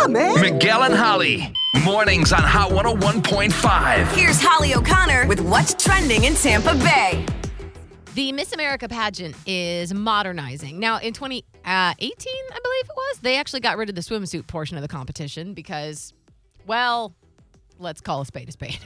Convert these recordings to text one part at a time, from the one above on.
on, man. Miguel and Holly. Mornings on Hot 101.5. Here's Holly O'Connor with what's trending in Tampa Bay. The Miss America pageant is modernizing. Now, in 2018, uh, I believe it was, they actually got rid of the swimsuit portion of the competition because, well, let's call a spade a spade.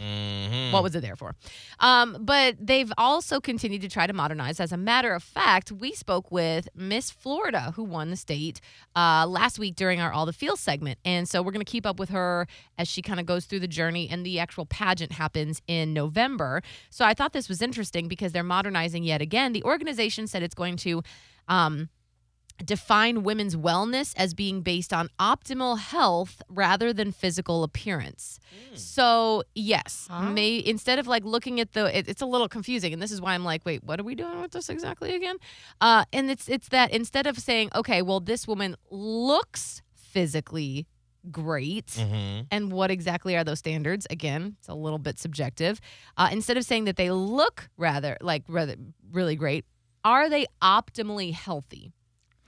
What was it there for? Um, but they've also continued to try to modernize. As a matter of fact, we spoke with Miss Florida, who won the state uh, last week during our All the Feels segment. And so we're going to keep up with her as she kind of goes through the journey, and the actual pageant happens in November. So I thought this was interesting because they're modernizing yet again. The organization said it's going to. Um, define women's wellness as being based on optimal health rather than physical appearance. So, yes, may instead of like looking at the it, it's a little confusing and this is why I'm like, wait, what are we doing with this exactly again? Uh and it's it's that instead of saying, okay, well this woman looks physically great Mm-hmm. and what exactly are those standards again it's a little bit subjective uh, instead of saying that they look rather like rather really great are they optimally healthy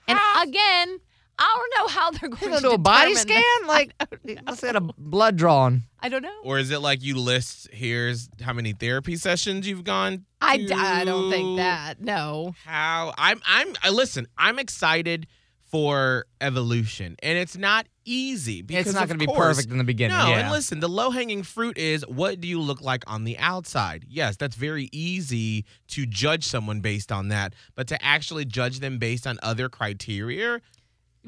and ah. again i don't know how they're going You to gonna do a body scan? that. Like, let's get a blood drawn. i don't know Or is it like you list here's how many therapy sessions you've gone? I, d- I don't think that no How I'm I'm I listen, I'm excited for evolution. And it's not easy because It's not going to be perfect in the beginning. No, yeah. and listen, the low hanging fruit is what do you look like on the outside? Yes, that's very easy to judge someone based on that, but to actually judge them based on other criteria,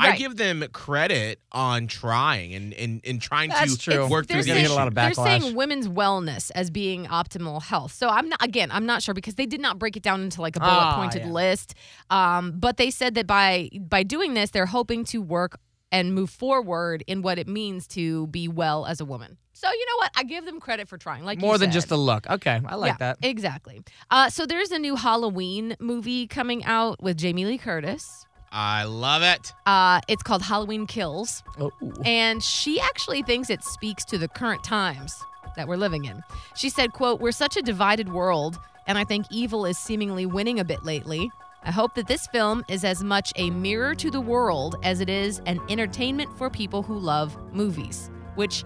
I give them credit on trying and and, and trying That's to true. work they're through gonna the get a lot of They're saying women's wellness as being optimal health. So I'm not again, I'm not sure because they did not break it down into like a bullet Ah, pointed yeah. list. Um, but they said that by by doing this, they're hoping to work and move forward in what it means to be well as a woman. So you know what? I give them credit for trying. Like you More than said. just a look. Okay, I like yeah, that. Exactly. Uh, so there's a new Halloween movie coming out with Jamie Lee Curtis. I love it. Uh, it's called Halloween Kills. Oh, and she actually thinks it speaks to the current times that we're living in. She said, quote, "We're such a divided world, and I think evil is seemingly winning a bit lately. I hope that this film is as much a mirror to the world as it is an entertainment for people who love movies." Which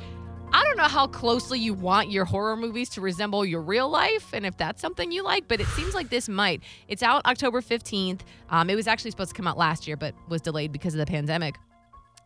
I don't know how closely you want your horror movies to resemble your real life and if that's something you like, but it seems like this might. It's out October 15th. Um, it was actually supposed to come out last year, but was delayed because of the pandemic.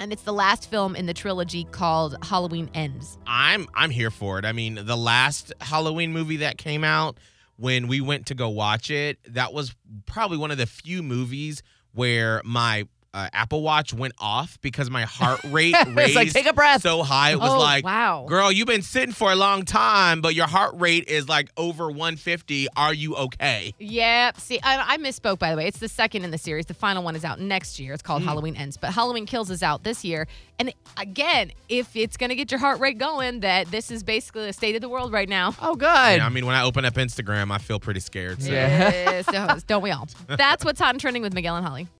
And it's the last film in the trilogy called Halloween Ends. I'm I'm here for it. I mean, the last Halloween movie that came out when we went to go watch it, that was probably one of the few movies where my uh, Apple Watch went off because my heart rate raised It's like, take a breath. so high. It was Oh, like, wow. girl, you've been sitting for a long time, but your heart rate is like over 150. Are you okay? Yeah, see, I, I misspoke, by the way. It's the second in the series. The final one is out next year. It's called Hmm. Halloween Ends. But Halloween Kills is out this year. And again, if it's going to get your heart rate going, that this is basically the state of the world right now. oh, good. Yeah, I mean, when I open up Instagram, I feel pretty scared. So. Yeah. Yes, don't we all? That's what's hot and trending with Miguel and Holly.